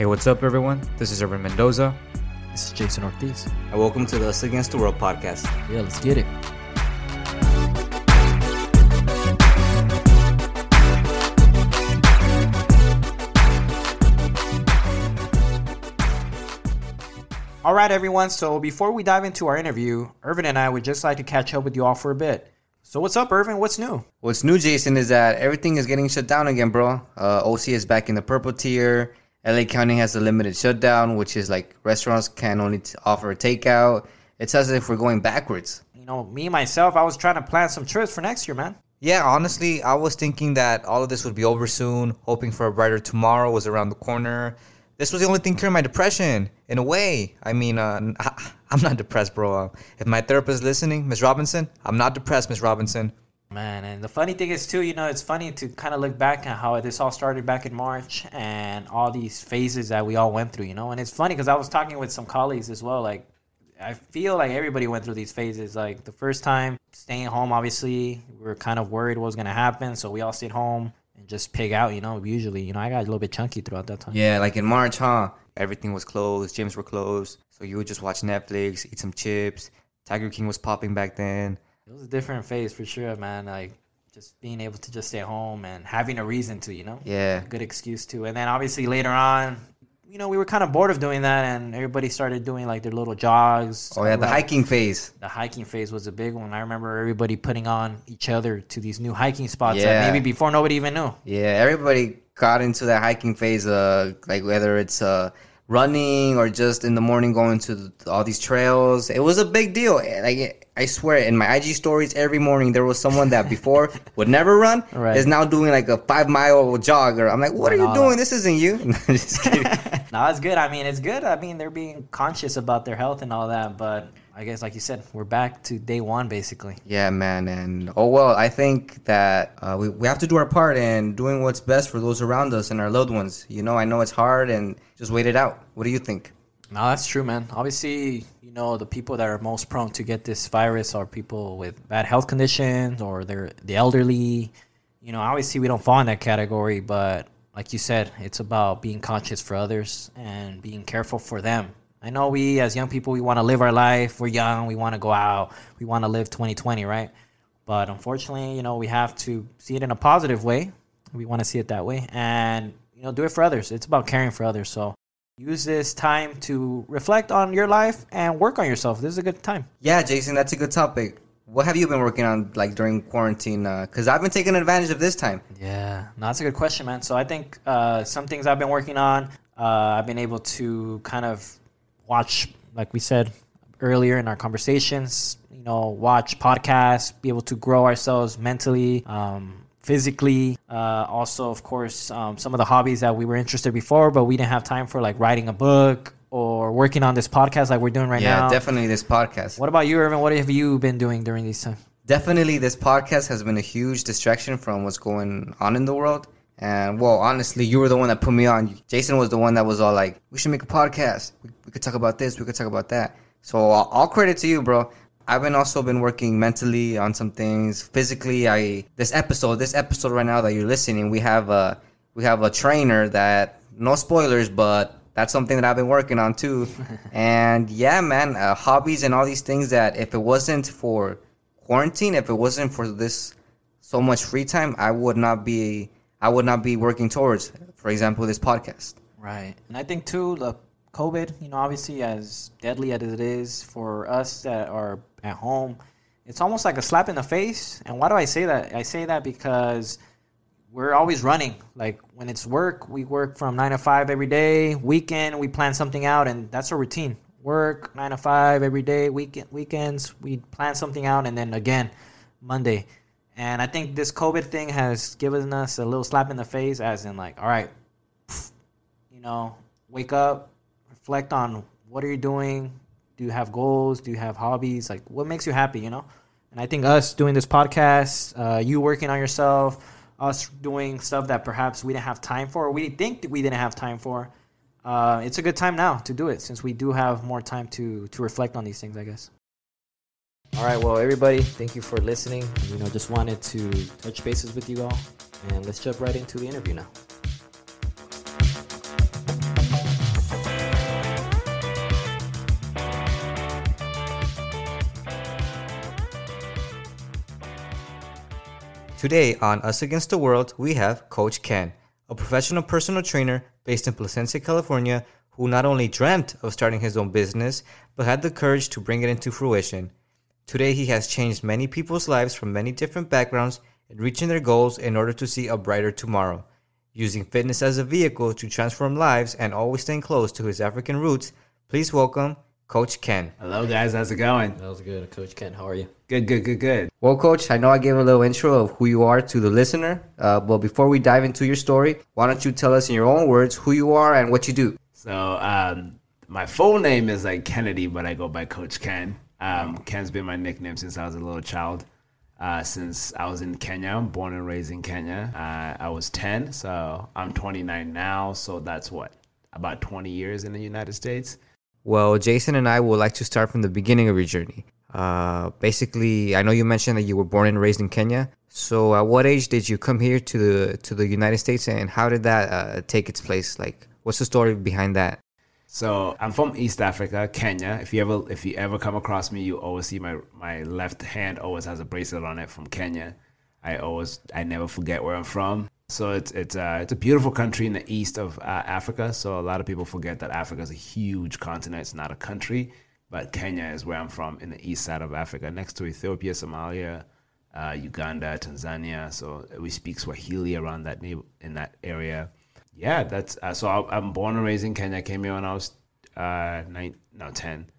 Hey, what's up, everyone? This is Irvin Mendoza. This is Jason Ortiz. And welcome to the Us Against the World podcast. Yeah, let's get it. All right, everyone. So before we dive into our interview, Irvin and I would just like to catch up with you all for a bit. So what's up, Irvin? What's new? What's new, Jason, is that everything is getting shut down again, bro. Uh, OC is back in the purple tier. LA County has a limited shutdown, which is like restaurants can only t- offer takeout. It's as if we're going backwards. You know, me myself, I was trying to plan some trips for next year, man. Yeah, honestly, I was thinking that all of this would be over soon, hoping for a brighter tomorrow was around the corner. This was the only thing curing my depression, in a way. I mean, uh, I'm not depressed, bro. Uh, if my therapist is listening, Miss Robinson, I'm not depressed, Miss Robinson. Man, and the funny thing is too, you know, it's funny to kind of look back at how this all started back in March and all these phases that we all went through, you know. And it's funny because I was talking with some colleagues as well. Like, I feel like everybody went through these phases. Like the first time staying home, obviously, we were kind of worried what was gonna happen, so we all stayed home and just pig out. You know, usually, you know, I got a little bit chunky throughout that time. Yeah, like in March, huh? Everything was closed, gyms were closed. So you would just watch Netflix, eat some chips. Tiger King was popping back then. It was a different phase for sure, man. Like just being able to just stay home and having a reason to, you know, Yeah. a good excuse to. And then obviously later on, you know, we were kind of bored of doing that, and everybody started doing like their little jogs. Oh, yeah, the around- hiking phase. the hiking phase was a big one. I remember everybody putting on each other to these new hiking spots Yeah. that maybe before nobody even knew. Yeah, everybody got into that hiking phase. Uh, like whether it's uh running or just in the morning going to the, all these trails. It was a big deal. Like I swear, in my IG stories every morning there was someone that before would never run Right. is now doing like a five mile jog. Or I'm like, what are you doing? that. This isn't you. no, it's good. I mean, it's good. I mean, they're being conscious about their health and all that. But I guess, like you said, we're back to day one, basically. Yeah, man, and oh well. I think that uh, we we have to do our part in doing what's best for those around us and our loved ones. You know, I know it's hard, and just wait it out. What do you think? No, that's true, man. Obviously, you know, the people that are most prone to get this virus are people with bad health conditions or they're the elderly. You know, obviously we don't fall in that category, but like you said, it's about being conscious for others and being careful for them. I know we as young people we want to live our life. We're young, we want to go out, we want to live 2020, right? But unfortunately, you know, we have to see it in a positive way. We want to see it that way and you know, do it for others. It's about caring for others. So use this time to reflect on your life and work on yourself. This is a good time. Yeah, Jason, that's a good topic. What have you been working on like during quarantine? Because I've been taking advantage of this time. Yeah, no, that's a good question, man. So I think uh, some things I've been working on, uh, I've been able to kind of watch, like we said earlier in our conversations, you know, watch podcasts, be able to grow ourselves mentally, um, physically. Uh, also, of course, um, some of the hobbies that we were interested before, but we didn't have time for, like writing a book or working on this podcast like we're doing right yeah, now. Yeah, definitely this podcast. What about you, Irvin? What have you been doing during these times? Definitely this podcast has been a huge distraction from what's going on in the world. And well, honestly, you were the one that put me on. Jason was the one that was all like, "We should make a podcast. We, we could talk about this. We could talk about that." So all, all credit to you, bro. I've been also been working mentally on some things. Physically, I this episode, this episode right now that you're listening, we have a we have a trainer that no spoilers, but that's something that I've been working on too. and yeah, man, uh, hobbies and all these things that if it wasn't for quarantine, if it wasn't for this so much free time, I would not be I would not be working towards. For example, this podcast. Right. And I think too the COVID, you know, obviously as deadly as it is for us that are at home, it's almost like a slap in the face. And why do I say that? I say that because we're always running. Like when it's work, we work from 9 to 5 every day. Weekend, we plan something out and that's our routine. Work 9 to 5 every day. Weekend weekends, we plan something out and then again Monday. And I think this COVID thing has given us a little slap in the face as in like, all right, you know, wake up, reflect on what are you doing? Do you have goals? Do you have hobbies? Like, what makes you happy? You know. And I think us doing this podcast, uh, you working on yourself, us doing stuff that perhaps we didn't have time for, or we think that we didn't have time for. Uh, it's a good time now to do it since we do have more time to to reflect on these things. I guess. All right, well, everybody, thank you for listening. You know, just wanted to touch bases with you all, and let's jump right into the interview now. Today on Us Against the World, we have Coach Ken, a professional personal trainer based in Placentia, California, who not only dreamt of starting his own business, but had the courage to bring it into fruition. Today, he has changed many people's lives from many different backgrounds and reaching their goals in order to see a brighter tomorrow. Using fitness as a vehicle to transform lives and always staying close to his African roots, please welcome Coach Ken. Hello, guys. How's it going? That was good, Coach Ken. How are you? Good, good, good, good. Well, Coach, I know I gave a little intro of who you are to the listener, uh, but before we dive into your story, why don't you tell us in your own words who you are and what you do? So, um, my full name is like Kennedy, but I go by Coach Ken. Um, Ken's been my nickname since I was a little child. Uh, since I was in Kenya, I'm born and raised in Kenya. Uh, I was 10, so I'm 29 now. So that's what about 20 years in the United States. Well, Jason and I would like to start from the beginning of your journey. Uh, basically, I know you mentioned that you were born and raised in Kenya. So, at what age did you come here to the to the United States, and how did that uh, take its place? Like, what's the story behind that? So I'm from East Africa, Kenya. If you ever if you ever come across me, you always see my my left hand always has a bracelet on it from Kenya. I always I never forget where I'm from. So it's it's uh, it's a beautiful country in the east of uh, Africa. So a lot of people forget that Africa is a huge continent. It's not a country, but Kenya is where I'm from in the east side of Africa, next to Ethiopia, Somalia, uh, Uganda, Tanzania. So we speak Swahili around that in that area. Yeah, that's uh, so. I, I'm born and raised in Kenya. I came here when I was uh, nine, no, ten,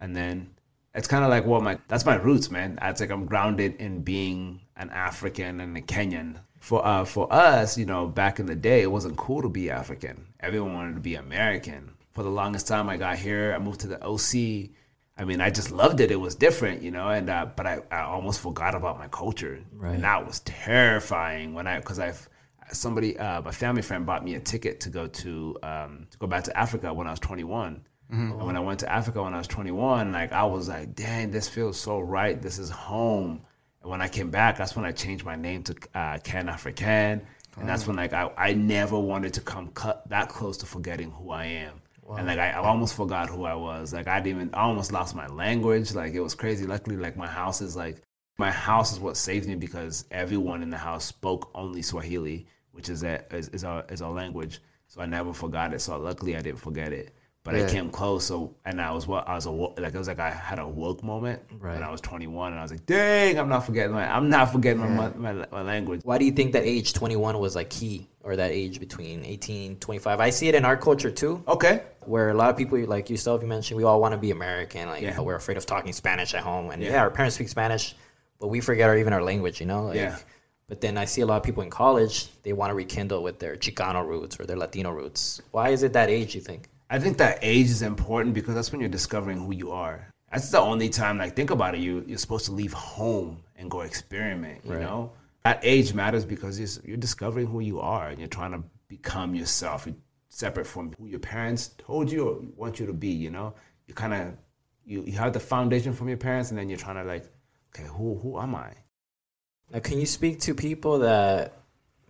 and then it's kind of like what my that's my roots, man. It's like I'm grounded in being an African and a Kenyan. For uh, for us, you know, back in the day, it wasn't cool to be African. Everyone wanted to be American. For the longest time, I got here. I moved to the OC. I mean, I just loved it. It was different, you know. And uh, but I, I almost forgot about my culture, Right. and that was terrifying when I because I've somebody uh, my family friend bought me a ticket to go to um, to go back to Africa when I was 21. And when I went to Africa when I was 21, like I was like, dang, this feels so right. This is home. And when I came back, that's when I changed my name to uh, Can African. And that's when like I, I never wanted to come cut that close to forgetting who I am. And like I, I almost forgot who I was. Like I didn't even I almost lost my language. Like it was crazy. Luckily, like my house is like my house is what saved me because everyone in the house spoke only Swahili, which is a, is, is our is our language. So I never forgot it. So luckily I didn't forget it. But I came close. So and I was what I was a like it was like I had a woke moment Right. when I was 21, and I was like, dang, I'm not forgetting my I'm not forgetting my, my my language. Why do you think that age 21 was like key or that age between 18 25? I see it in our culture too, Okay. where a lot of people like yourself, you mentioned, we all want to be American. Like, Yeah. you know, we're afraid of talking Spanish at home. And yeah. Yeah. our parents speak Spanish, but we forget our, even our language, you know? Like, Yeah. But then I see a lot of people in college, they want to rekindle with their Chicano roots or their Latino roots. Why is it that age, you think? I think that age is important because that's when you're discovering who you are. That's the only time, like, think about it. You you're supposed to leave home and go experiment. You Right. know, that age matters because you're, you're discovering who you are and you're trying to become yourself, You're separate from who your parents told you or want you to be. You know, you kind of you, you have the foundation from your parents, and then you're trying to like, okay, who who am I? Now, can you speak to people that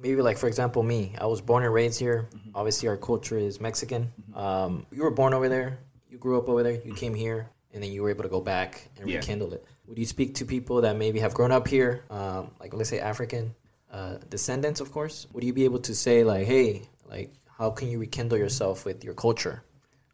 maybe, like, for example, me? I was born and raised here. Mm-hmm. Obviously, our culture is Mexican. Um, you were born over there. You grew up over there. You came here, and then you were able to go back and Mm-hmm. Yeah. rekindle it. Would you speak to people that maybe have grown up here, um, like let's say African uh, descendants, of course? Would you be able to say like, hey, like, how can you rekindle yourself with your culture,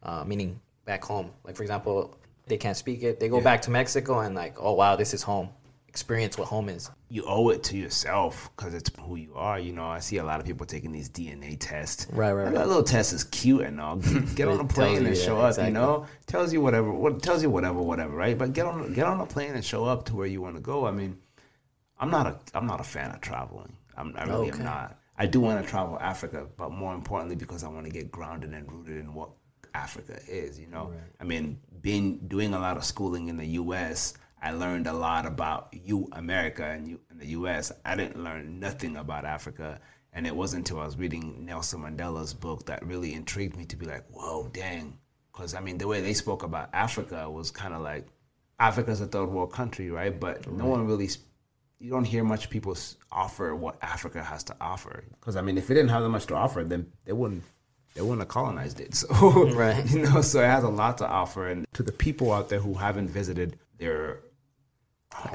uh, meaning back home? Like, for example, they can't speak it. They go back to Mexico and like, oh wow, this is home. Experience what home is. you owe it to yourself because it's who you are. You know, I see a lot of people taking these DNA tests. Right, right, Like, right. That little test is cute and all. Get on a plane and show up. exactly. You know, tells you whatever. What tells you whatever, whatever, right? But get on get on a plane and show up to where you want to go. I mean, I'm not a I'm not a fan of traveling. I'm, I really Okay. am not. I do want to travel Africa, but more importantly, because I want to get grounded and rooted in what Africa is. You know, I mean, being doing a lot of schooling in the U.S. I learned a lot about you, America, and you in the U.S. I didn't learn nothing about Africa, and it wasn't until I was reading Nelson Mandela's book that really intrigued me to be like, "Whoa, dang!" Because I mean, the way they spoke about Africa was kind of like Africa's a third world country, right? But no one really. You don't hear much people offer what Africa has to offer. Because I mean, if it didn't have that much to offer, then they wouldn't. They wouldn't have colonized it. So Right. you know, so it has a lot to offer. And to the people out there who haven't visited their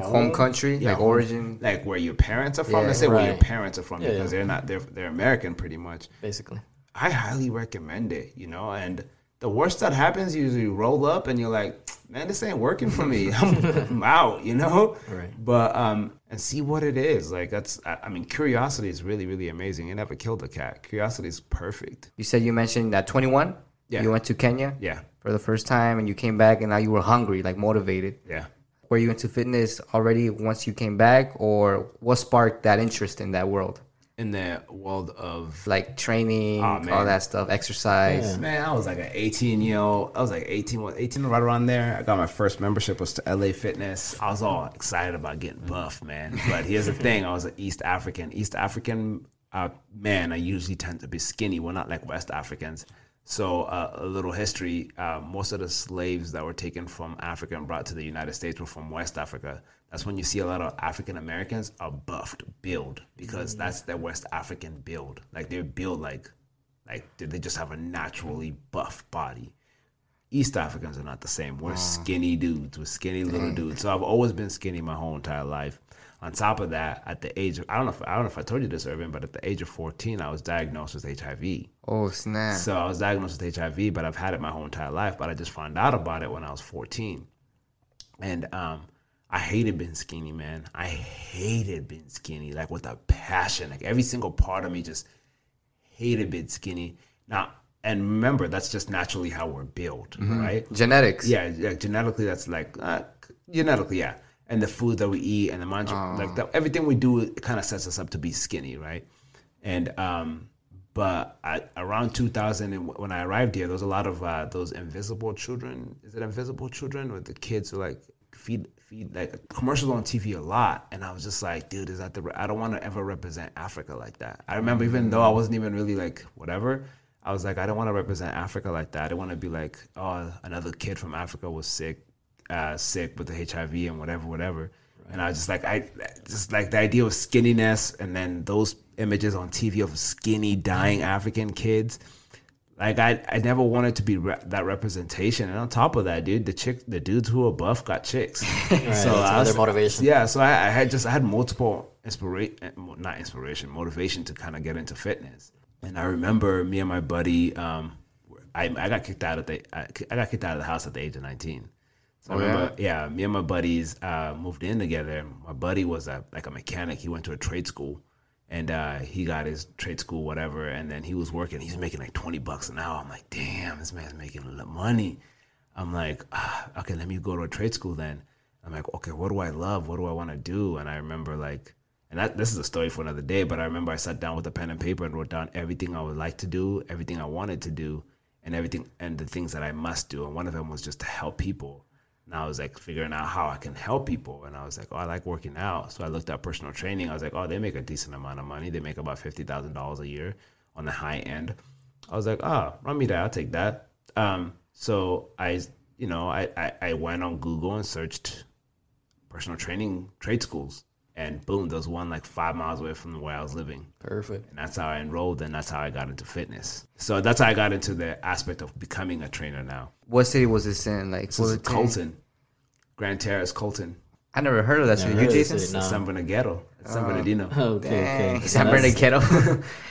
home country, like home- origin. like where your parents are from. Yeah. Let's say where your parents are from Yeah, because yeah. they're not they're they're American pretty much. Basically. I highly recommend it, you know, and the worst that happens, you usually roll up and you're like, man, this ain't working for me. I'm, I'm out, you know? Right. But, um, and see what it is. Like, that's, I, I mean, curiosity is really, really amazing. It never killed a cat. Curiosity is perfect. You said you mentioned that 21. Yeah. You went to Kenya Yeah. for the first time, and you came back, and now you were hungry, like motivated. Yeah. Were you into fitness already once you came back, or what sparked that interest in that world? In the world of, Like training, Aw, man. all that stuff, exercise. man, I was like an 18 year old. I was like 18, what, 18 right around there. I got my first membership was to LA Fitness. I was all excited about getting buff, man. But here's the thing: I was an East African. East African uh, man, I usually tend to be skinny. We're not like West Africans. So uh, a little history: uh, most of the slaves that were taken from Africa and brought to the United States were from West Africa. That's when you see a lot of African Americans are buffed, build, because that's their West African build. Like they're built like like they just have a naturally buff body? East Africans are not the same. We're skinny dudes. We're skinny little dudes. So I've always been skinny my whole entire life. On top of that, at the age of I don't know if I don't know if I told you this, Irvin, but at the age of fourteen, I was diagnosed with HIV. Oh snap! So I was diagnosed with HIV, but I've had it my whole entire life. But I just found out about it when I was 14. And um, I hated being skinny, man. I hated being skinny, like with a passion. Like every single part of me just hated being skinny. Now, and remember, that's just naturally how we're built, right? Genetics. Yeah, yeah, genetically, that's like uh, genetically, yeah. And the food that we eat and the mind, like the, everything we do, it kind of sets us up to be skinny, right? And um, but I, around 2000, and when I arrived here, there was a lot of uh, those invisible children. Is it invisible children, where the kids who like feed feed like commercials on TV a lot, and I was just like, dude, is that the? I don't want to ever represent Africa like that. I remember even though I wasn't even really like whatever. I was like, I don't want to represent Africa like that. I don't want to be like, oh, another kid from Africa was sick, uh, sick with the HIV and whatever, whatever. And I was just like, I just like the idea of skinniness, and then those images on TV of skinny, dying African kids. Like I, I never wanted to be re- that representation. And on top of that, dude, the chick, the dudes who are buff got chicks. so that's I was- motivation. Yeah, so I, I had just I had multiple inspiration, not inspiration, motivation to kind of get into fitness. And I remember me and my buddy, um, I, I got kicked out of the I, I got kicked out of the house at the age of nineteen. So I remember, yeah, me and my buddies uh, moved in together. My buddy was a, like a mechanic. He went to a trade school, and uh, he got his trade school whatever. And then he was working. He's making like twenty bucks an hour. I'm like, damn, this man's making a lot of money. I'm like, ah, okay, let me go to a trade school then. I'm like, okay, what do I love? What do I want to do? And I remember like, and that this is a story for another day. But I remember I sat down with a pen and paper and wrote down everything I would like to do, everything I wanted to do, and everything and the things that I must do. And one of them was just to help people. And I was like figuring out how I can help people. And I was like, oh, I like working out. So I looked at personal training. I was like, oh, they make a decent amount of money. They make about fifty thousand dollars a year on the high end. I was like, oh, run me that. I'll take that. Um, so I, you know, I, I, I went on Google and searched personal training trade schools. And boom, there was one like five miles away from where I was living. Perfect. And that's how I enrolled and that's how I got into fitness. So that's how I got into the aspect of becoming a trainer now. What city was this in? Like This is Fullerton? Colton. Grand Terrace, Colton. I never heard of that. Never city. you, Jason? city. No. San Bernardino. It's San Bernardino. Okay, Dang, okay. San Bernardino.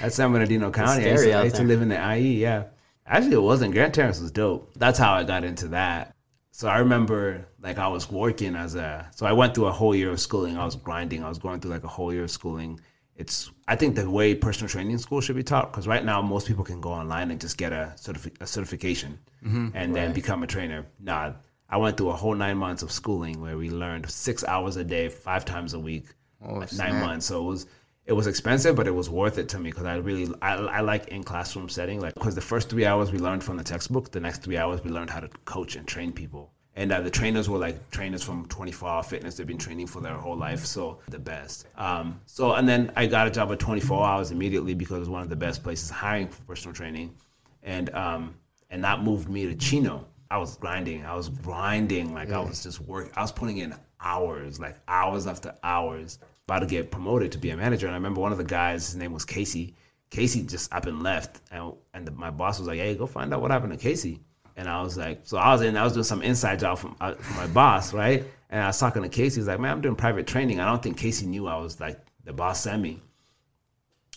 That's San Bernardino County. I used, to, I used to live in the IE, yeah. Actually, it wasn't. Grand Terrace was dope. That's how I got into that. So I remember, like, I was working as a. So I went through a whole year of schooling. I was grinding. I was going through like a whole year of schooling. It's. I think the way personal training school should be taught, because right now most people can go online and just get a, certifi- a certification mm-hmm. and then become a trainer. Nah, I went through a whole nine months of schooling where we learned six hours a day, five times a week, nine snap. months. So it was it was expensive, but it was worth it to me because I really I, I like in classroom setting. Like because the first three hours we learned from the textbook, the next three hours we learned how to coach and train people. And uh, the trainers were like trainers from 24 Hour Fitness. They've been training for their whole life, so the best. Um, so and then I got a job at 24 Hours immediately because it was one of the best places hiring for personal training, and um, and that moved me to Chino. I was grinding. I was grinding. Like I was just work. I was putting in hours, like hours after hours, about to get promoted to be a manager. And I remember one of the guys, his name was Casey. Casey just up and left, and and the, my boss was like, "Hey, go find out what happened to Casey." And I was like, so I was in, I was doing some inside job from, uh, from my boss, right? And I was talking to Casey. He's like, man, I'm doing private training. I don't think Casey knew I was like the boss sent me.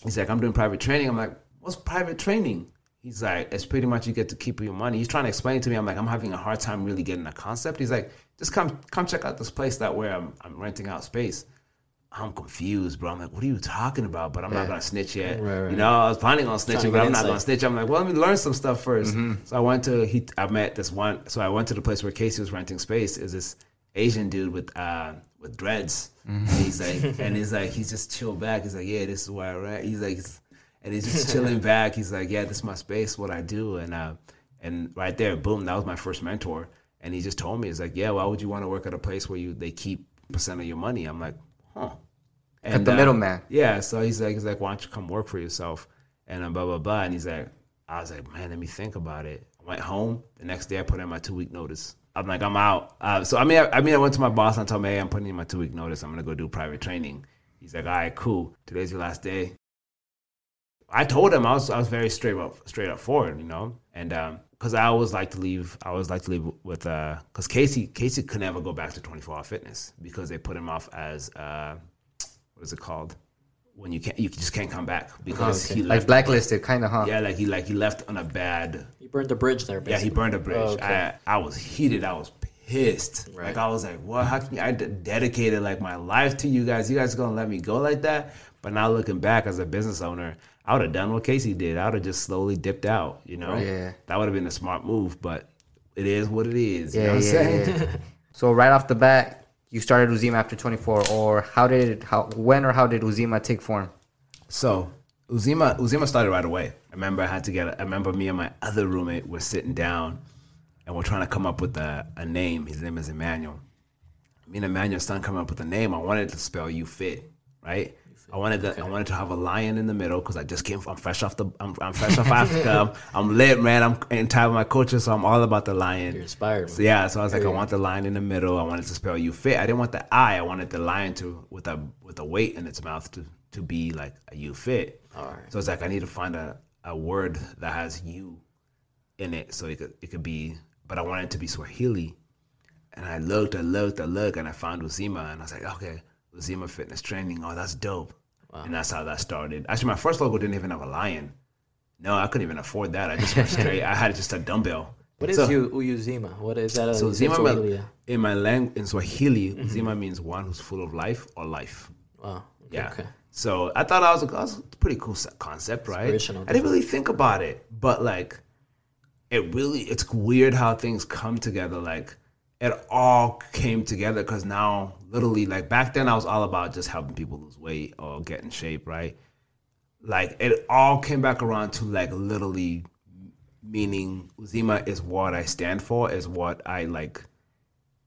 He's like, I'm doing private training. I'm like, what's private training? He's like, it's pretty much you get to keep your money. He's trying to explain it to me. I'm like, I'm having a hard time really getting the concept. He's like, just come come check out this place that where I'm I'm renting out space. I'm confused, bro. I'm like, what are you talking about? But I'm not gonna snitch yet. Right, right. You know, I was planning on snitching, but I'm not gonna snitch. I'm like, well, let me learn some stuff 1st Mm-hmm. So I went to he. I met this one. So I went to the place where Casey was renting space. Is this Asian dude with uh with dreads? Mm-hmm. And he's like, and he's like, he's just chill back. He's like, yeah, this is where I rent. He's like, and he's just chilling back. He's like, yeah, this is my space, what I do, and uh, and right there, boom, that was my first mentor. And he just told me, he's like, yeah, why would you want to work at a place where you they keep percent of your money? I'm like, huh. Cut the middleman. Yeah, so he's like, he's like, why don't you come work for yourself? And uh, blah blah blah. And he's like, I was like, man, let me think about it. I went home. The next day, I put in my two week notice. I'm like, I'm out. Uh, so I mean, I, I mean, I went to my boss and I told him, hey, I'm putting in my two week notice. I'm gonna go do private training. He's like, all right, cool. Today's your last day. I told him I was I was very straight up straight up forward, you know, and um, because I always like to leave, I always like to leave with uh, because Casey Casey could never go back to 24 hour fitness because they put him off as uh, what is it called when you can't you just can't come back because he Like blacklisted, kind of, huh? yeah, like he like he left on a bad. he burned the bridge there. Yeah, he burned a bridge. Oh, okay. I I was heated. I was pissed. Right. Like I was like, what? How can you, I d- dedicated like my life to you guys? You guys gonna let me go like that? But now looking back as a business owner, I would have done what Casey did. I would have just slowly dipped out. You know, Yeah. that would have been a smart move. But it is what it is. you Yeah, know what I'm yeah, saying? yeah. so right off the bat, you started Uzima after 24, or how did it, how when or how did Uzima take form? So Uzima Uzima started right away. I remember I had to get. I remember me and my other roommate were sitting down, and we're trying to come up with a, a name. His name is Emmanuel. Me and Emmanuel started coming up with a name. I wanted to spell you fit, right? I wanted to, I wanted to have a lion in the middle because I just came. From, I'm fresh off the. I'm, I'm fresh off Africa. I'm, I'm lit, man. I'm in time with my culture, so I'm all about the lion. You're inspired. So yeah, so I was like, I want the line in the middle. I wanted to spell you fit. I didn't want the I. I wanted the lion to with a with a weight in its mouth to to be like a you fit. All right. So it's like I need to find a, a word that has you in it, so it could it could be. But I wanted it to be Swahili. And I looked, I looked, I looked, and I found Uzima, and I was like, okay, Uzima Fitness Training. Oh, that's dope. And that's how that started. Actually, my first logo didn't even have a lion. No, I couldn't even afford that. I just went straight. I had just a dumbbell. What is So- you Uyuzima? What is that? Uh, so is Zima Swahili? in my language in Swahili, mm-hmm. Zima means one who's full of life or life. Wow. Okay, Yeah. Okay. So I thought I was, that was a pretty cool concept, right? I didn't really think about it, but like, it really it's weird how things come together. Like, it all came together because now, literally, like back then, I was all about just helping people lose weight or get in shape, right? Like, it all came back around to like literally meaning Uzima is what I stand for, is what I like.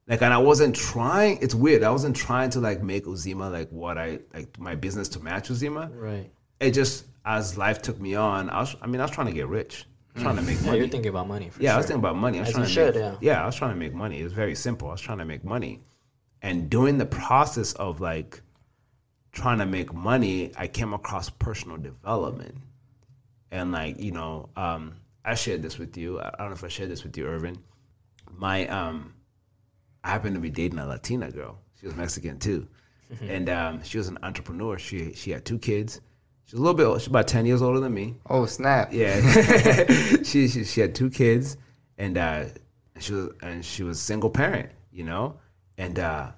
Like, and I wasn't trying. It's weird. I wasn't trying to like make Uzima like what I like my business to match Uzima. Right. It just as life took me on. I was. I mean, I was trying to get rich. I was trying to make Yeah, money. you're thinking about money. For Yeah, sure. I was thinking about money. I was As trying you to should, make, yeah. I was trying to make money. It was very simple. I was trying to make money, and during the process of like trying to make money, I came across personal development, and like you know, um, I shared this with you. I don't know if I shared this with you, Irvin. My um, I happened to be dating a Latina girl. She was Mexican too, Mm-hmm. and um, she was an entrepreneur. She she had two kids. She's a little bit. She's about ten years older than me. Oh snap! Yeah, she, she she had two kids, and uh, she was and she was single parent, you know, and uh,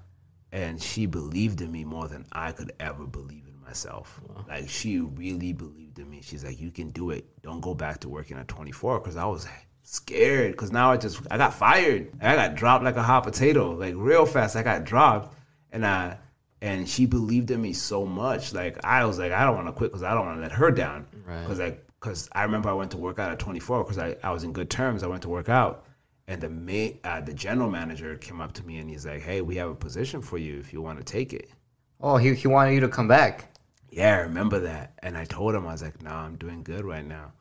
and she believed in me more than I could ever believe in myself. Like she really believed in me. She's like, "You can do it. Don't go back to working at 24." Because I was scared. Because now I just I got fired. I got dropped like a hot potato, like real fast. I got dropped, and I and she believed in me so much. Like I was like, I don't want to quit because I don't want to let her down. Right. Because like, because I remember I went to work out at 24 because I, I was in good terms. I went to work out, and the ma- uh, the general manager came up to me and he's like, "Hey, we have a position for you if you want to take it." Oh, he he wanted you to come back. Yeah, I remember that. And I told him I was like, "No, I'm doing good right now."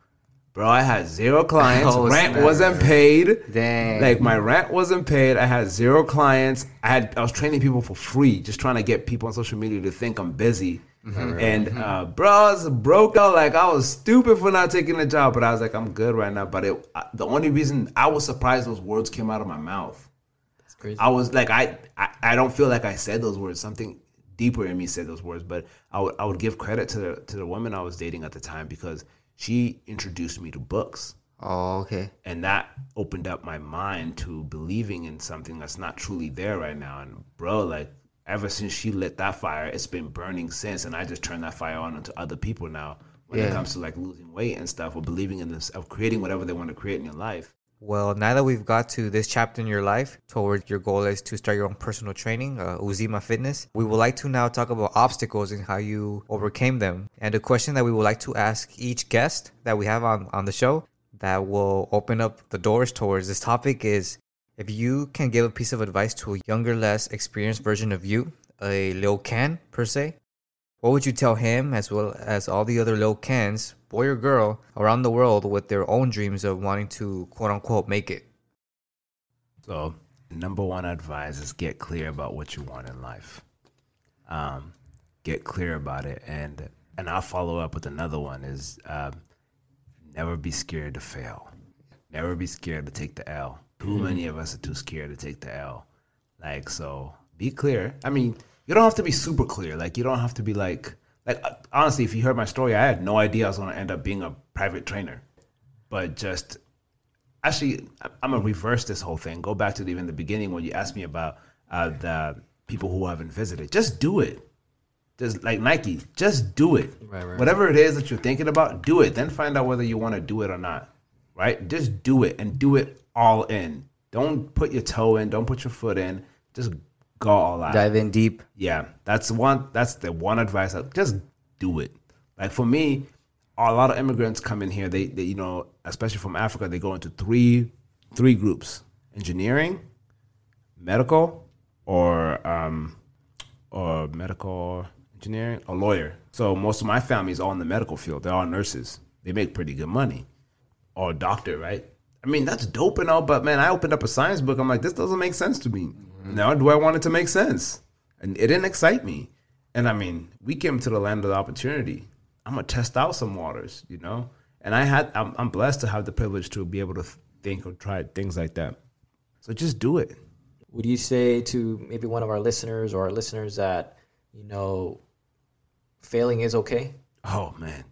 Bro, I had zero clients. Oh, rent snap. wasn't paid. Dang. Like my rent wasn't paid. I had zero clients. I had I was training people for free, just trying to get people on social media to think I'm busy. And uh, bro, I was broke out. Like I was stupid for not taking the job, but I was like, I'm good right now. But it, uh, the only reason I was surprised those words came out of my mouth. That's crazy. I was like, I, I, I don't feel like I said those words. Something deeper in me said those words, but I would, I would give credit to the, to the woman I was dating at the time because she introduced me to books. Oh, okay. And that opened up my mind to believing in something that's not truly there right now. And bro, like ever since she lit that fire, it's been burning since. And I just turned that fire on into other people now when it comes to like losing weight and stuff or believing in this, of creating whatever they want to create in your life. Well, now that we've got to this chapter in your life, towards your goal is to start your own personal training, uh, Uzima Fitness, we would like to now talk about obstacles and how you overcame them. And a question that we would like to ask each guest that we have on, on the show that will open up the doors towards this topic is if you can give a piece of advice to a younger, less experienced version of you, a Lil Ken per se, what would you tell him as well as all the other Lil Kens, boy or girl, around the world with their own dreams of wanting to quote unquote make it? So, number one advice is get clear about what you want in life. Um, get clear about it, and and I'll follow up with another one: is um, never be scared to fail. Never be scared to take the L. Too many of us are too scared to take the L. Like so, be clear. I mean, you don't have to be super clear. Like you don't have to be like like uh, honestly, if you heard my story, I had no idea I was going to end up being a private trainer, but just actually i'm gonna reverse this whole thing go back to even the beginning when you asked me about uh, the people who haven't visited just do it just like nike just do it Right, right. whatever it is that you're thinking about do it then find out whether you want to do it or not right just do it and do it all in don't put your toe in don't put your foot in just go all out Dive in deep. yeah, that's one. That's the one advice. I, just do it. Like for me, a lot of immigrants come in here. They, they, you know, especially from Africa, they go into three, three groups: engineering, medical, or um, or medical engineering, or lawyer. So most of my family is all in the medical field. They're all nurses. They make pretty good money, or a doctor, right? I mean, that's dope and all, but man, I opened up a science book. I'm like, this doesn't make sense to me. Mm-hmm. Now, do I want it to make sense? And it didn't excite me. And I mean, we came to the land of the opportunity. I'm gonna test out some waters, you know. And I had, I'm, I'm blessed to have the privilege to be able to think or try things like that. So just do it. Would you say to maybe one of our listeners or our listeners that you know failing is okay? Oh man,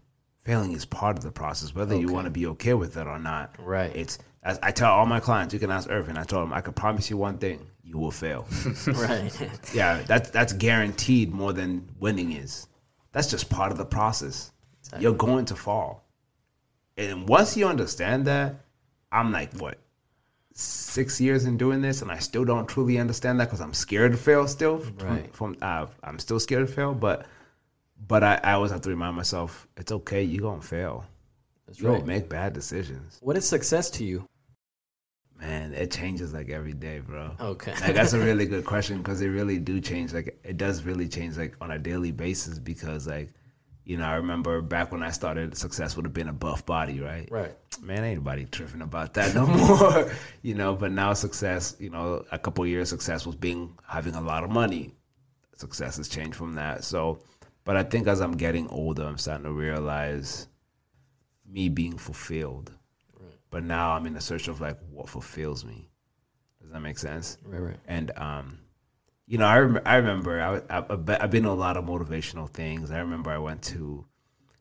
failing is part of the process, whether you want to be okay with it or not. Right. It's as I tell all my clients, you can ask Irvin. I told him I can promise you one thing: you will fail. right. yeah, that's that's guaranteed more than winning is. That's just part of the process. You're going to fall, and once you understand that, I'm like what six years in doing this, and I still don't truly understand that because I'm scared to fail. Still, from, Right. from uh, I'm still scared to fail, but but I, I always have to remind myself it's okay. You're gonna fail. That's You'll right. make bad decisions. What is success to you? Man, it changes like every day, bro. Okay. like that's a really good question because it really do change. Like it does really change like on a daily basis because like you know I remember back when I started, success would have been a buff body, right? Right. Man, ain't nobody tripping about that no more, you know. But now success, you know, a couple of years success was being having a lot of money. Success has changed from that. So, but I think as I'm getting older, I'm starting to realize me being fulfilled. But now I'm in the search of like what fulfills me. Does that make sense? Right. Right. And um, you know, I rem- I remember I, I I've been- I've been to a lot of motivational things. I remember I went to,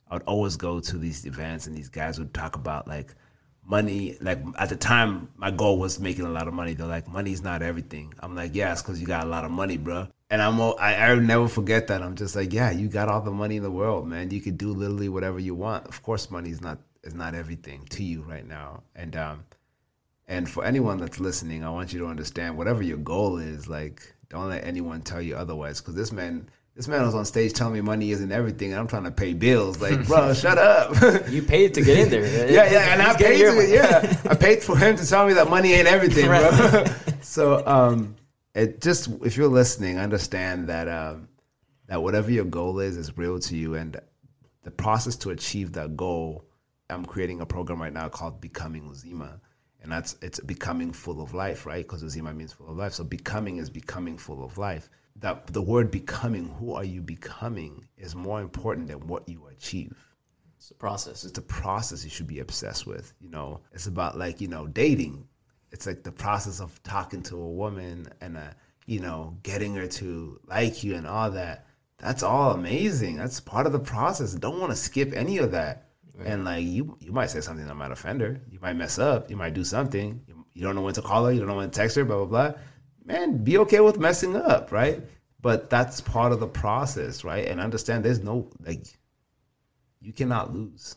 I would always go to these events, and these guys would talk about like money. Like at the time, my goal was making a lot of money. They're like, money's not everything. I'm like, yeah, it's because you got a lot of money, bro. And I'm I I'll never forget that. I'm just like, yeah, you got all the money in the world, man. You could do literally whatever you want. Of course, money is not is not everything to you right now, and um. And for anyone that's listening, I want you to understand whatever your goal is, like don't let anyone tell you otherwise. Because this man, this man was on stage telling me money isn't everything, and I'm trying to pay bills. Like, bro, shut up. You paid to get in there. yeah, yeah, and I He's getting paid to, yeah, I paid for him to tell me that money ain't everything, bro. so, um, it just if you're listening, understand that um, that whatever your goal is is real to you, and the process to achieve that goal. I'm creating a program right now called Becoming Uzima, and that's it's becoming full of life, right? Because Uzima means full of life. So becoming is becoming full of life. That the word becoming, who are you becoming, is more important than what you achieve It's a process. it's a process you should be obsessed with. You know, it's about like you know dating. it's like the process of talking to a woman and uh, you know getting her to like you and all that. That's all amazing. That's part of the process. Don't want to skip any of that. And like you, you might say something that might offend her. You might mess up. You might do something. You, you don't know when to call her. You don't know when to text her. Blah blah blah. Man, be okay with messing up, right? But that's part of the process, right? And understand there's no like, you cannot lose.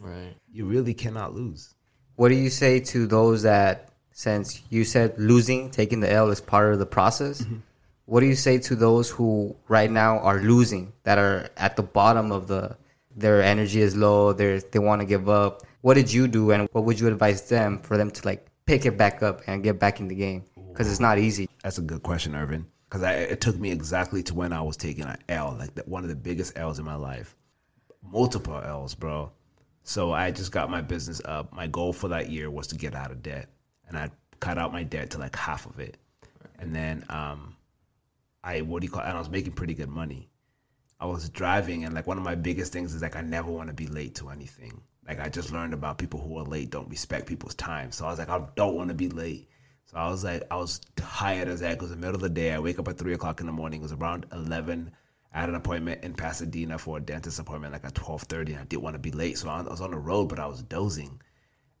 Right. You really cannot lose. What do you say to those that, since you said losing, taking the L is part of the process, Mm-hmm. what do you say to those who right now are losing, that are at the bottom of the, their energy is low, they they want to give up? What did you do, and what would you advise them for them to like pick it back up and get back in the game? Because it's not easy. That's a good question, Irvin. Because it took me exactly to when I was taking an L, like that one of the biggest L's in my life, multiple L's, bro. So I just got my business up. My goal for that year was to get out of debt, and I cut out my debt to like half of it, and then um, I what do you call? It? And I was making pretty good money. I was driving, and like one of my biggest things is like I never want to be late to anything. Like I just learned about people who are late don't respect people's time. So I was like, I don't want to be late. So I was like, I was tired as heck. It was the middle of the day. I wake up at three o'clock in the morning. It was around eleven. I had an appointment in Pasadena for a dentist appointment like at twelve thirty, and I didn't want to be late. So I was on the road, but I was dozing,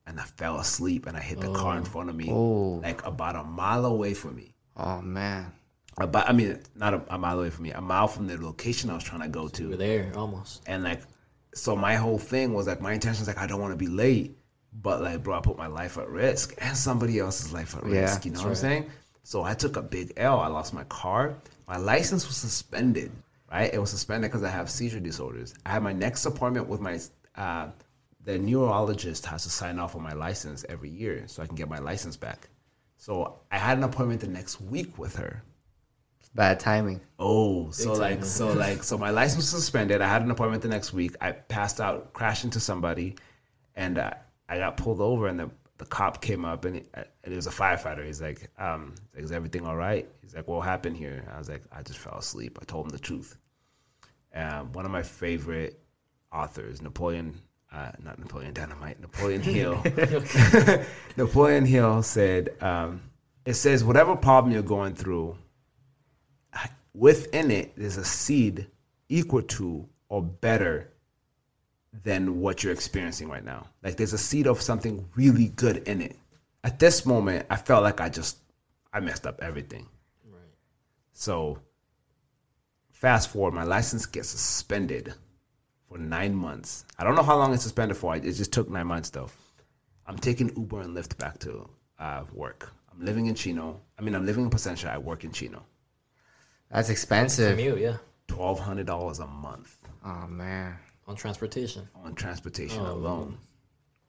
and I fell asleep, and I hit the car in oh. front of me, Oh. like about a mile away from me. Oh man. About, I mean, not a, a mile away from me, a mile from the location I was trying to go to. You were there almost. And like, so my whole thing was like, my intention is like, I don't want to be late, but like, bro, I put my life at risk and somebody else's life at Yeah, risk. You know what I'm saying? So I took a big L. I lost my car. My license was suspended. Right? It was suspended because I have seizure disorders. I had my next appointment with my. Uh, the neurologist has to sign off on my license every year so I can get my license back. So I had an appointment the next week with her. Bad timing. Oh, so time, like, man. so like, so my license was suspended. I had an appointment the next week. I passed out, crashed into somebody, and uh, I got pulled over. And the, the cop came up, and it, and it was a firefighter. He's like, um, "Is everything all right?" He's like, "What happened here?" I was like, "I just fell asleep." I told him the truth. Um, one of my favorite authors, Napoleon, uh, not Napoleon Dynamite, Napoleon Hill. Napoleon Hill said, um, "It says whatever problem you're going through." within it there's a seed equal to or better than what you're experiencing right now. Like there's a seed of something really good in it. At this moment, I felt like I just I messed up everything. Right. So fast forward, my license gets suspended for nine months. I don't know how long it's suspended for. It just took nine months though. I'm taking Uber and Lyft back to uh, work. I'm living in Chino. I mean, I'm living in Placentia. I work in Chino. That's expensive. Commute, yeah. Twelve hundred dollars a month Oh man. On transportation. on transportation Oh, alone,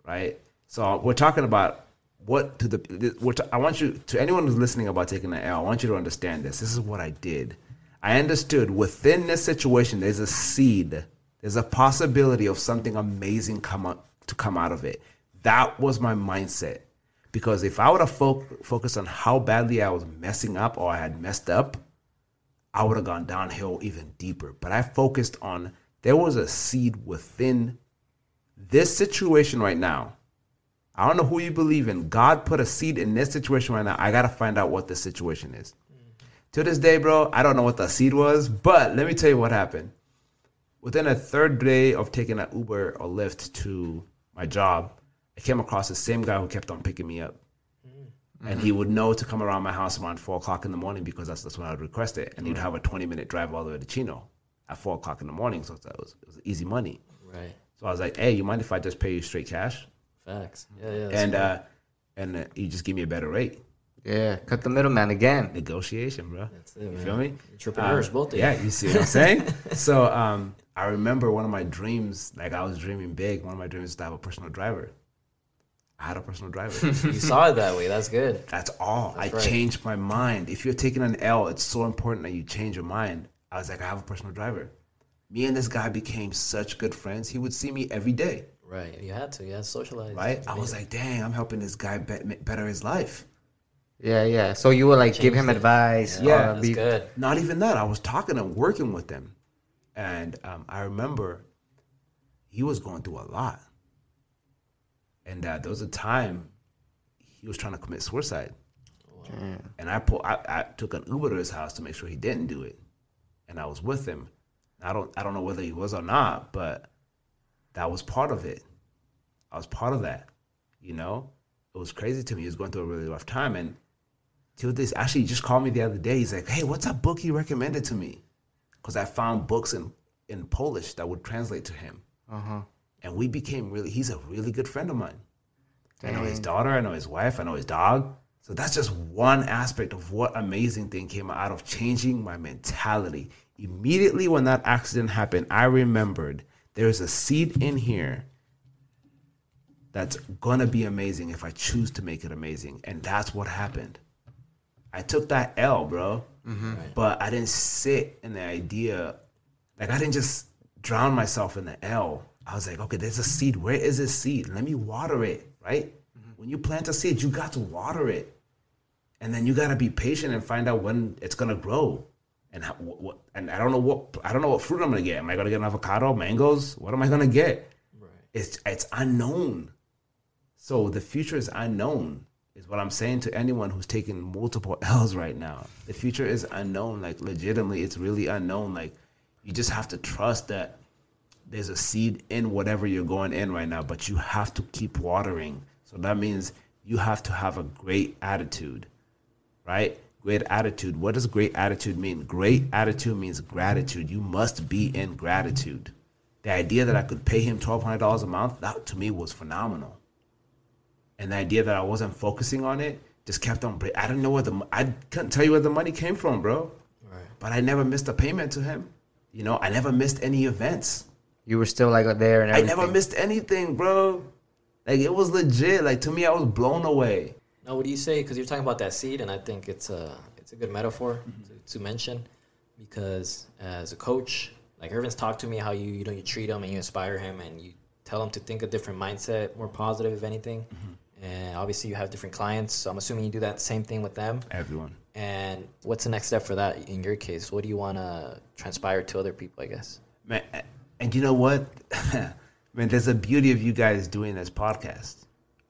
right? So we're talking about what to the. We're t- I want you to anyone who's listening about taking an L. I want you to understand this. This is what I did. I understood within this situation, there's a seed. There's a possibility of something amazing come out, to come out of it. That was my mindset. Because if I would have fo- focused on how badly I was messing up or I had messed up, I would have gone downhill even deeper. But I focused on there was a seed within this situation right now. I don't know who you believe in. God put a seed in this situation right now. I got to find out what the situation is. To this day, bro, I don't know what the seed was, but let me tell you what happened. Within a third day of taking an Uber or Lyft to my job, I came across the same guy who kept on picking me up. And he would know to come around my house around four o'clock in the morning because that's, that's when I would request it. And he'd have a 20 minute drive all the way to Chino at four o'clock in the morning. So it was, it was easy money. Right. So I was like, hey, you mind if I just pay you straight cash? Facts. Yeah, yeah. and smart. uh, and uh, you just give me a better rate. Yeah. Cut the middleman again. Negotiation, bro. That's it, You man. feel me? Entrepreneurs, Um, both of Yeah, you. you see what I'm saying? so um, I remember one of my dreams, like I was dreaming big. One of my dreams was to have a personal driver. I had a personal driver. you saw it that way. That's good. That's all. I right. changed my mind. If you're taking an L, it's so important that you change your mind. I was like, I have a personal driver. Me and this guy became such good friends. He would see me every day, Right. You had to. You had to socialize. right? I was like, dang, I'm helping this guy bet- better his life. Yeah, yeah. So you would like give him it. advice. Yeah, That's be- good. Not even that. I was talking and working with him. And um, I remember he was going through a lot. And uh, there was a time he was trying to commit suicide. And I, pull, I I took an Uber to his house to make sure he didn't do it, and I was with him. I don't I don't know whether he was or not, but that was part of it. I was part of that. You know, it was crazy to me. He was going through a really rough time, and till this actually he just called me the other day. He's like, "Hey, what's that book he recommended to me?" Because I found books in in Polish that would translate to him, Uh-huh. and we became really. He's a really good friend of mine. I know his daughter. I know his wife. I know his dog. So that's just one aspect of what amazing thing came out of changing my mentality. Immediately when that accident happened, I remembered there's a seed in here that's gonna be amazing if I choose to make it amazing, and that's what happened. I took that L, bro, mm-hmm. but I didn't sit in the idea. Like I didn't just drown myself in the L. I was like, okay, there's a seed. Where is this seed? Let me water it, right? Mm-hmm. When you plant a seed, you got to water it, and then you got to be patient and find out when it's gonna grow. And how, what, and I don't know what I don't know what fruit I'm gonna get. Am I gonna get an avocado, mangoes? What am I gonna get? It's it's unknown. So the future is unknown, is what I'm saying to anyone who's taking multiple L's right now. The future is unknown. Like legitimately, it's really unknown. Like you just have to trust that there's a seed in whatever you're going in right now, but you have to keep watering. So that means you have to have a great attitude, right? Great attitude. What does great attitude mean? Great attitude means gratitude. You must be in gratitude. The idea that I could pay him twelve hundred dollars a month, that to me was phenomenal and the idea that I wasn't focusing on it just kept on. break- I don't know where the I couldn't tell you where the money came from, bro. Right. But I never missed a payment to him. You know, I never missed any events. You were still like there and I never missed anything, bro. Like it was legit. Like to me, I was blown away. Now, what do you say? Because you're talking about that seed, and I think it's a it's a good metaphor mm-hmm. to, to mention because as a coach, like Irvin's talked to me how you you know you treat him and you inspire him and you tell him to think a different mindset, more positive, if anything. Mm-hmm. And obviously, you have different clients, so I'm assuming you do that same thing with them. Everyone. And what's the next step for that in your case? What do you want to transpire to other people? I guess. Man, and you know what? Man, there's a beauty of you guys doing this podcast,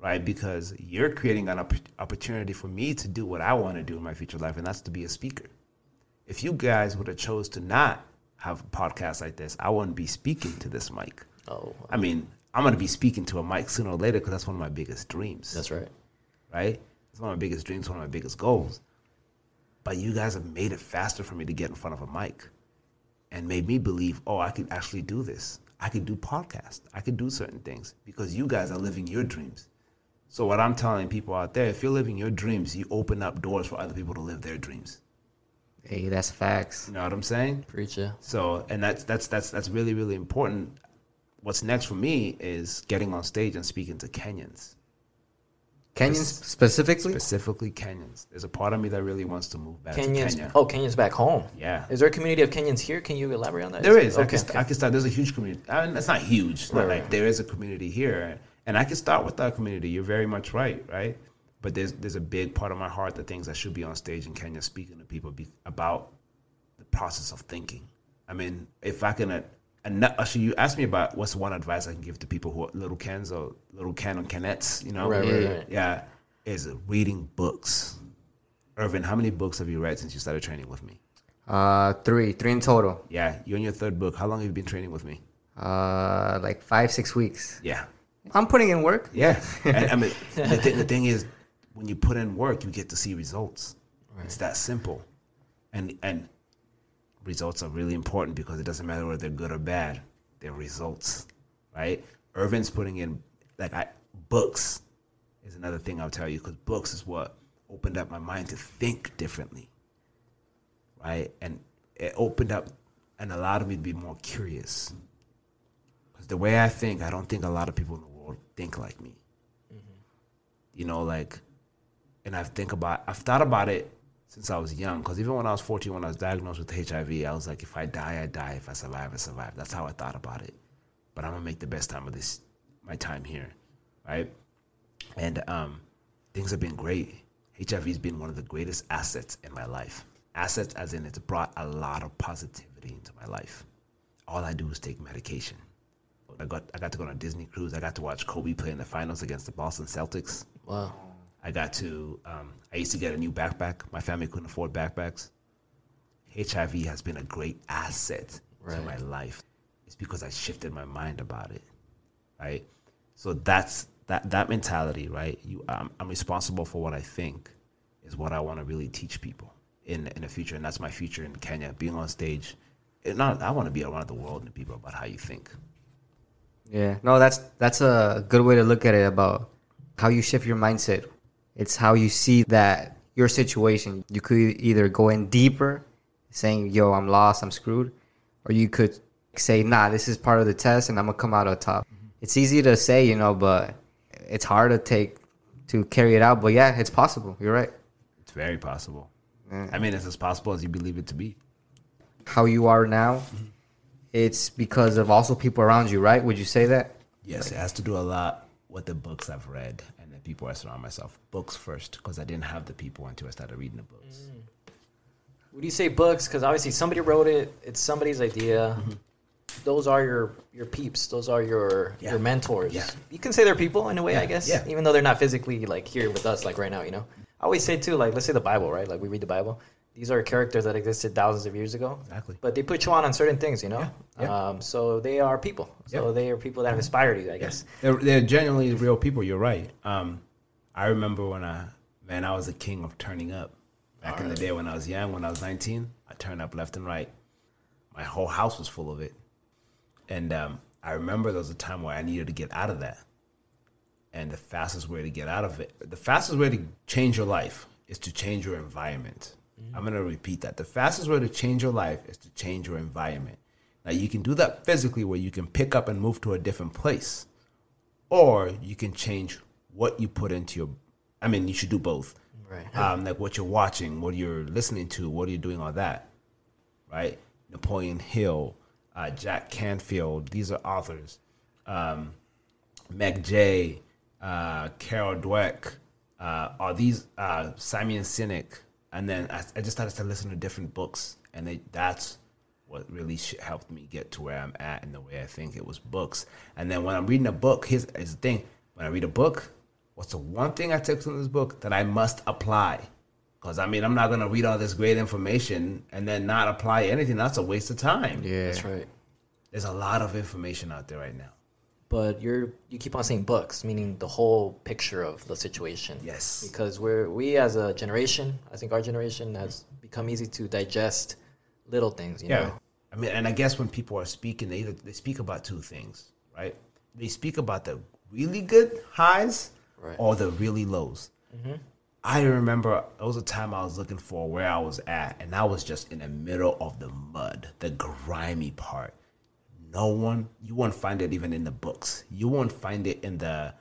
right? Because you're creating an opp- opportunity for me to do what I want to do in my future life, and that's to be a speaker. If you guys would have chose to not have a podcast like this, I wouldn't be speaking to this mic. Oh, I mean, I'm gonna be speaking to a mic sooner or later because that's one of my biggest dreams that's right. right? It's one of my biggest dreams, one of my biggest goals. But you guys have made it faster for me to get in front of a mic and made me believe, oh, I could actually do this. I could do podcasts. I could do certain things because you guys are living your dreams. So what I'm telling people out there, if you're living your dreams, you open up doors for other people to live their dreams. Hey, that's facts. You know what I'm saying? Preacher. So, and that's that's that's that's really really important. What's next for me is getting on stage and speaking to Kenyans. Kenyans specifically? specifically Kenyans. There's a part of me that really wants to move back to Kenyans. Kenya. Oh, Kenyans back home. Yeah. Is there a community of Kenyans here? Can you elaborate on that? There is. I, Okay. can, I can start. There's a huge community. I mean, it's not huge. It's not Right, like right. there is a community here, and I can start with that community. You're very much right, right? But there's there's a big part of my heart that thinks I should be on stage in Kenya speaking to people be, about the process of thinking. I mean, if I can, uh, and not, actually, you asked me about what's one advice I can give to people who are Lil Kens or Lil Ken or Kenettes, you know? Right, right, Yeah. right. Yeah, is reading books. Irvin, how many books have you read since you started training with me? Uh, three, three in total. Yeah, you're in your third book. How long have you been training with me? Uh, like five, six weeks. Yeah, I'm putting in work. Yeah, and, I mean, the, thing, the thing is, when you put in work, you get to see results. It's that simple, and and results are really important because it doesn't matter whether they're good or bad; they're results, right? Irvin's putting in like I books is another thing I'll tell you because books is what opened up my mind to think differently, right? And it opened up and allowed me to be more curious. Because the way I think, I don't think a lot of people in the world think like me. You know, like, and I've think about, I've thought about it since I was young. Because even when I was 14, when I was diagnosed with HIV, I was like, if I die, I die. If I survive, I survive. That's how I thought about it. But I'm gonna make the best time of this, my time here, right? And um, things have been great. HIV has been one of the greatest assets in my life. Assets, as in, it's brought a lot of positivity into my life. All I do is take medication. I got I got to go on a Disney cruise. I got to watch Kobe play in the finals against the Boston Celtics. Wow. I got to. Um, I used to get a new backpack. My family couldn't afford backpacks. HIV has been a great asset to my life. It's because I shifted my mind about it, right? So that's that that mentality, right? You, um, I'm responsible for what I think, is what I want to really teach people in in the future, and that's my future in Kenya. Being on stage, it not I want to be around the world and people about how you think. Yeah, no, that's that's a good way to look at it about how you shift your mindset. It's how you see that your situation. You could either go in deeper, saying, "Yo, I'm lost, I'm screwed," or you could say, "Nah, this is part of the test, and I'm gonna come out on top." Mm-hmm. It's easy to say, you know, but it's hard to take to carry it out. But yeah, it's possible. You're right. It's very possible. I mean, it's as possible as you believe it to be. How you are now, mm-hmm. It's because of also people around you, right? Would you say that? Yes, it has to do a lot with the books I've read and the people I surround myself. Books first, because I didn't have the people until I started reading the books. Mm. Would you say books? Because obviously somebody wrote it. It's somebody's idea. Mm-hmm. Those are your your peeps. Those are your Yeah. your mentors. Yeah. You can say they're people in a way, I guess. yeah. Even though they're not physically like here with us, like right now. You know. I always say too, like let's say the Bible, right? Like we read the Bible. These are characters that existed thousands of years ago. Exactly. But they put you on on certain things, you know. Yeah, yeah. Um, so they are people. So Yeah. they are people that have inspired you, I guess. They're, they're genuinely real people. You're right. Um, I remember when I, man, I was a king of turning up. Back in the day when I was young, when I was 19, I turned up left and right. My whole house was full of it. And um, I remember there was a time where I needed to get out of that. And the fastest way to get out of it, the fastest way to change your life is to change your environment. I'm going to repeat that. The fastest way to change your life is to change your environment. Now, you can do that physically where you can pick up and move to a different place or you can change what you put into your i mean you should do both Right. um, like what you're watching what you're listening to what are you doing all that right napoleon hill uh, jack canfield these are authors um, meg jay uh, carol dweck uh, are these uh, simon sinek and then I, I just started to listen to different books and they, that's what really helped me get to where I'm at and the way I think it was books. And then when I'm reading a book, here's, here's the thing: when I read a book, what's the one thing I take from this book that I must apply? Because I mean, I'm not gonna read all this great information and then not apply anything. That's a waste of time. Yeah. That's right. There's a lot of information out there right now. But you're you keep on saying books, meaning the whole picture of the situation. Yes. Because we're we as a generation, I think our generation has become easy to digest little things. You Yeah. know. I mean, and I guess when people are speaking, they either, they speak about two things, right? They speak about the really good highs Right. or the really lows. Mm-hmm. I remember it was a time I was looking for where I was at, and I was just in the middle of the mud, the grimy part. No one, you won't find it even in the books. You won't find it in the.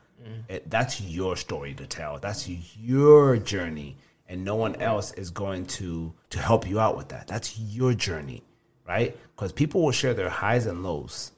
It, that's your story to tell. That's your journey, and no one else is going to to help you out with that. That's your journey, right? Because people will share their highs and lows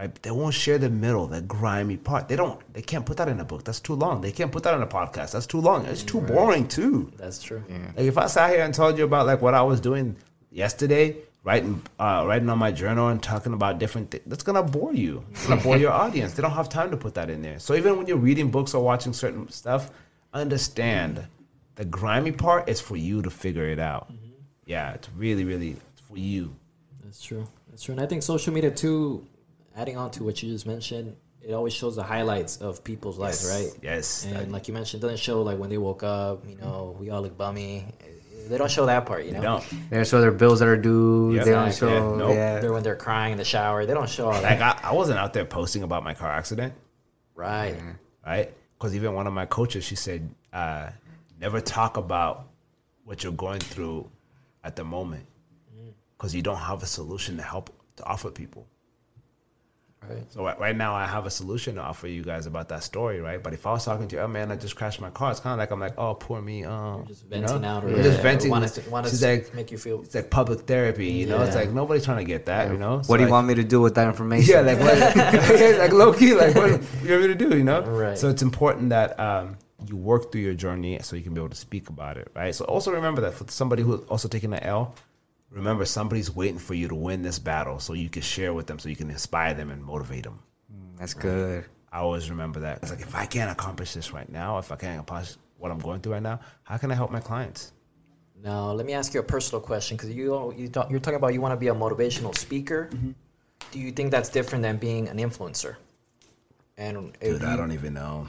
right? They won't share the middle, the grimy part. They don't. They can't put that in a book. That's too long. They can't put that in a podcast. That's too long. It's too boring too. That's true. Like if I sat here and told you about like what I was doing yesterday, writing, uh, writing on my journal and talking about different things, that's gonna bore you. It's gonna bore your audience. They don't have time to put that in there. So even when you're reading books or watching certain stuff, understand the grimy part is for you to figure it out. Yeah, it's really, really for you. That's true. That's true. And I think social media too, adding on to what you just mentioned, it always shows the highlights of people's lives, right? Yes. And like you mentioned, it doesn't show like when they woke up, you know, we all look bummy. They don't show that part, you know. They don't. They show their bills that are due. Yeah. They don't show. Yeah, nope. Yeah. They're when they're crying in the shower. They don't show all Like that. I, I wasn't out there posting about my car accident. right. right? Because even one of my coaches, she said, uh, never talk about what you're going through at the moment, because you don't have a solution to help to offer people. Right. So right, right now, I have a solution to offer you guys about that story, right? But if I was talking to you, oh man, I just crashed my car, it's kind of like I'm like, oh, poor me, oh, Just you know? venting out or I'm just venting. Want to, want She's to like, make you feel it's like public therapy, you know? It's like nobody's trying to get that, you know? What do you like, want me to do with that information? yeah, like what, like low key, like what you want me to do, you know? Right. So it's important that um, you work through your journey so you can be able to speak about it, right? So also remember that for somebody who's also taking an L, remember somebody's waiting for you to win this battle so you can share with them, so you can inspire them and motivate them. That's good. I always remember that. It's like if I can't accomplish this right now, if I can't accomplish what I'm going through right now, how can I help my clients? Now, let me ask you a personal question because you you talk, you're talking about you want to be a motivational speaker. Mm-hmm. Do you think that's different than being an influencer? And Dude, you- I don't even know.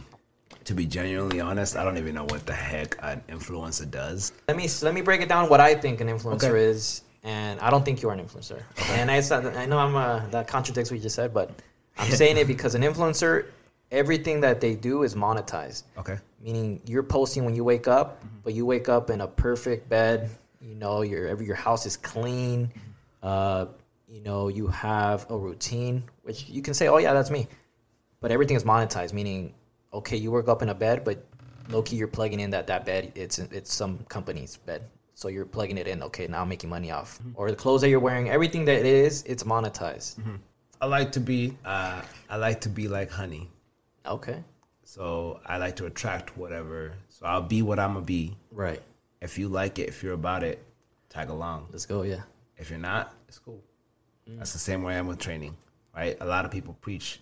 To be genuinely honest, I don't even know what the heck an influencer does. let me let me break it down. What I think an influencer Okay. is, and I don't think you are an influencer. And I said- I know I'm uh, that contradicts what you just said, but I'm saying it because an influencer, everything that they do is monetized. Okay. meaning you're posting when you wake up, but you wake up in a perfect bed. You know, your every your house is clean. Uh, you know, you have a routine, which you can say, "Oh yeah, that's me," but everything is monetized. Meaning, okay, you woke up in a bed, but low key you're plugging in that that bed it's it's some company's bed, so you're plugging it in. Okay, now I'm making money off, mm-hmm. or the clothes that you're wearing, everything that it is, it's monetized. Mm-hmm. I like to be uh, I like to be like honey. Okay, So I like to attract whatever. So I'll be what I'm gonna be. right. If you like it, if you're about it, tag along. Let's go. Yeah. If you're not, it's cool. Mm. That's the same way I am with training, right? A lot of people preach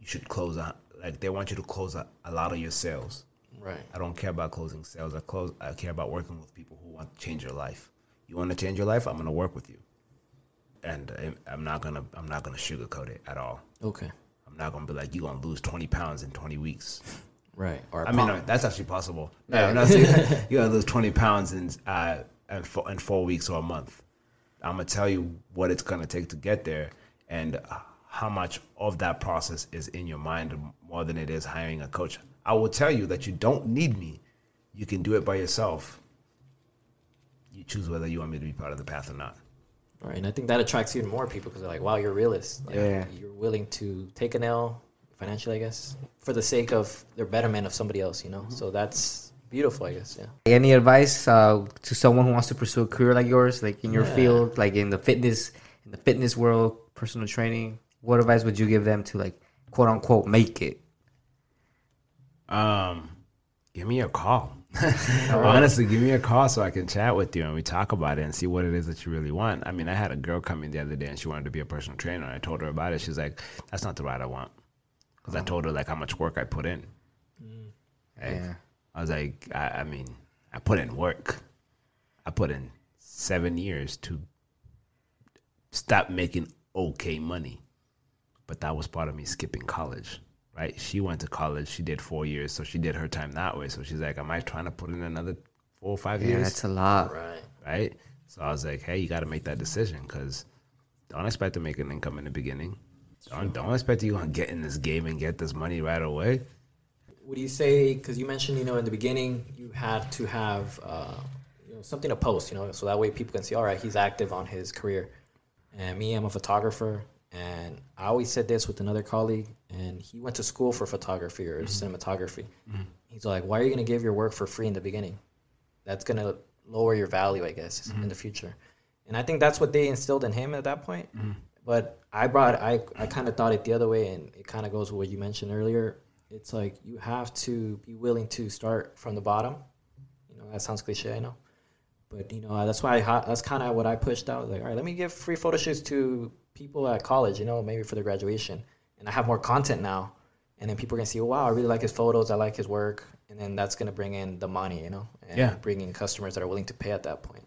you should close out, like they want you to close a, a lot of your sales. Right. I don't care about closing sales. I close. I care about working with people who want to change your life. You want to change your life? I'm gonna work with you, and I- I'm not gonna. I'm not gonna sugarcoat it at all. Okay. I'm not gonna be like you're gonna lose 20 pounds in 20 weeks. Right. Or I mean, no, that's actually possible. No, I'm not saying you're gonna lose 20 pounds in uh in four, in four weeks or a month. I'm gonna tell you what it's gonna take to get there, and uh, how much of that process is in your mind more than it is hiring a coach. I will tell you that you don't need me. You can do it by yourself. You choose whether you want me to be part of the path or not. Right, and I think that attracts even more people because they're like, "Wow, you're a realist. Like, Yeah. you're willing to take an L financially, I guess, for the sake of the betterment of somebody else." You know, so that's beautiful, I guess. Yeah. Any advice uh, to someone who wants to pursue a career like yours, like in your Yeah. field, like in the fitness, in the fitness world, personal training? What advice would you give them to like quote unquote make it? Um, give me a call. Honestly, give me a call so I can chat with you and we talk about it and see what it is that you really want. I mean, I had a girl come in the other day and she wanted to be a personal trainer. I told her about it. She's like, "That's not the ride I want," because I told her like how much work I put in. Right? Yeah. I was like, I, I mean, I put in work. I put in seven years to stop making okay money. But that was part of me skipping college, right? She went to college. She did four years, so she did her time that way. So she's like, Am I trying to put in another four or five Yeah, years? that's a lot. Right. right? So I was like, Hey, you got to make that decision because don't expect to make an income in the beginning. Don't, don't expect you to get in this game and get this money right away. What do you say? Because you mentioned, you know, in the beginning, you had to have, uh, you know, something to post, you know, so that way people can see, all right, he's active on his career. And me, I'm a photographer, and I always said this with another colleague, and he went to school for photography or mm-hmm. cinematography. Mm-hmm. He's like, why are you going to give your work for free in the beginning? That's going to lower your value, I guess, mm-hmm. in the future. And I think that's what they instilled in him at that point. But I brought, I, I kind of thought it the other way, and it kind of goes with what you mentioned earlier. It's like you have to be willing to start from the bottom. You know, that sounds cliche, I know. But you know, that's why I, that's kind of what I pushed out. Like, all right, let me give free photo shoots to people at college. You know, maybe for their graduation, and I have more content now. And then people are gonna see, oh, wow, I really like his photos. I like his work, and then that's gonna bring in the money. You know, and Yeah. bring in customers that are willing to pay at that point.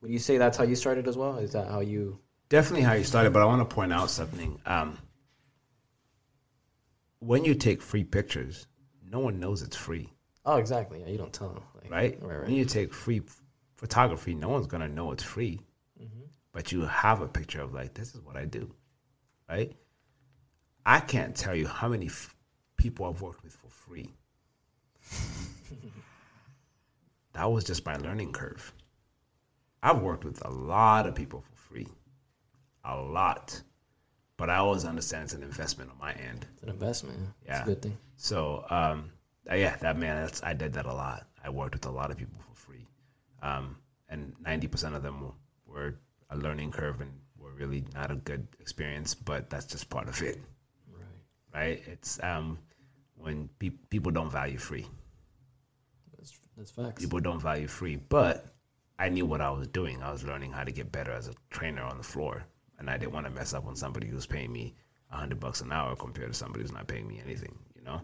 Would you say that's how you started as well? Is that how you? definitely how you started, but I want to point out something. Um, when you take free pictures, no one knows it's free, Oh, exactly. Yeah, you don't tell them, like, right? Right, When you take free photography, no one's gonna know it's free, but you have a picture of like this is what I do, right? I can't tell you how many f- people I've worked with for free. that was just my learning curve. I've worked with a lot of people for free, a lot, but I always understand it's an investment on my end. It's an investment. Yeah, it's a good thing. So um, uh, yeah, that man, that's, I did that a lot. I worked with a lot of people for free, um, and ninety percent of them were a learning curve and were really not a good experience. But that's just part of it, Right. right? It's um, when pe- people don't value free. That's that's facts. People don't value free, but I knew what I was doing. I was learning how to get better as a trainer on the floor, and I didn't want to mess up on somebody who's paying me a hundred bucks an hour compared to somebody who's not paying me anything. You know,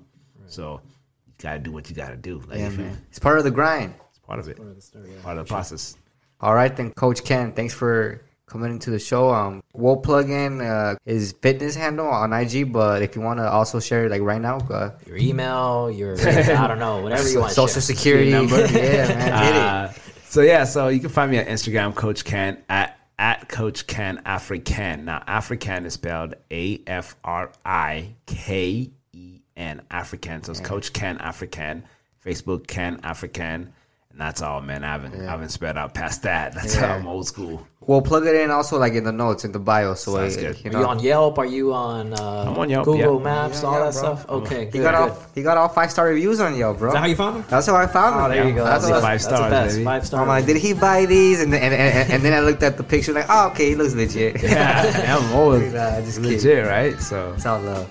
so you gotta do what you gotta do. Like Yeah, if you, man. It's part of the grind. it's part of it, Part of the story, yeah. part of the process. All right, then, Coach Ken, thanks for coming into the show. Um, we'll plug in uh, his fitness handle on IG, but if you want to also share it like right now, uh, Your email, your I don't know, whatever you want. to social share. security number. yeah, man, hit it. Uh, so yeah, so you can find me on Instagram, Coach Ken at at Coach Ken Afriken. Now Afriken is spelled A F R I K E N Afriken. So it's Coach Ken Afriken. Facebook Ken Afriken. And that's all, man. I haven't I haven't spread out past that. That's how I'm old school. We'll plug it in also like in the notes in the bio, so Sounds good. you Are know. you on Yelp? Are you on, uh, I'm on Yelp, Google yeah. Maps, Yeah, all yeah, that bro. stuff? Okay, he got good. all he got all five star reviews on Yelp, bro. Is that how you found him? That's how I found him. Oh, there you go. That's See, what, five That's the stars, best. baby. Five stars. I'm like, did he buy these? And then, and, and, and then I looked at the picture, like, oh, okay, he looks legit. Yeah, I'm always Nah, just kidding. legit, right? So It's all love.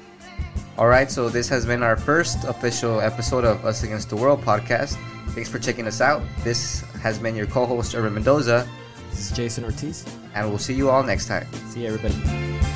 All right, so this has been our first official episode of Us Against the World podcast. Thanks for checking us out. This has been your co-host Irvin Mendoza, This is Jason Ortiz. and we'll see you all next time. See you, everybody.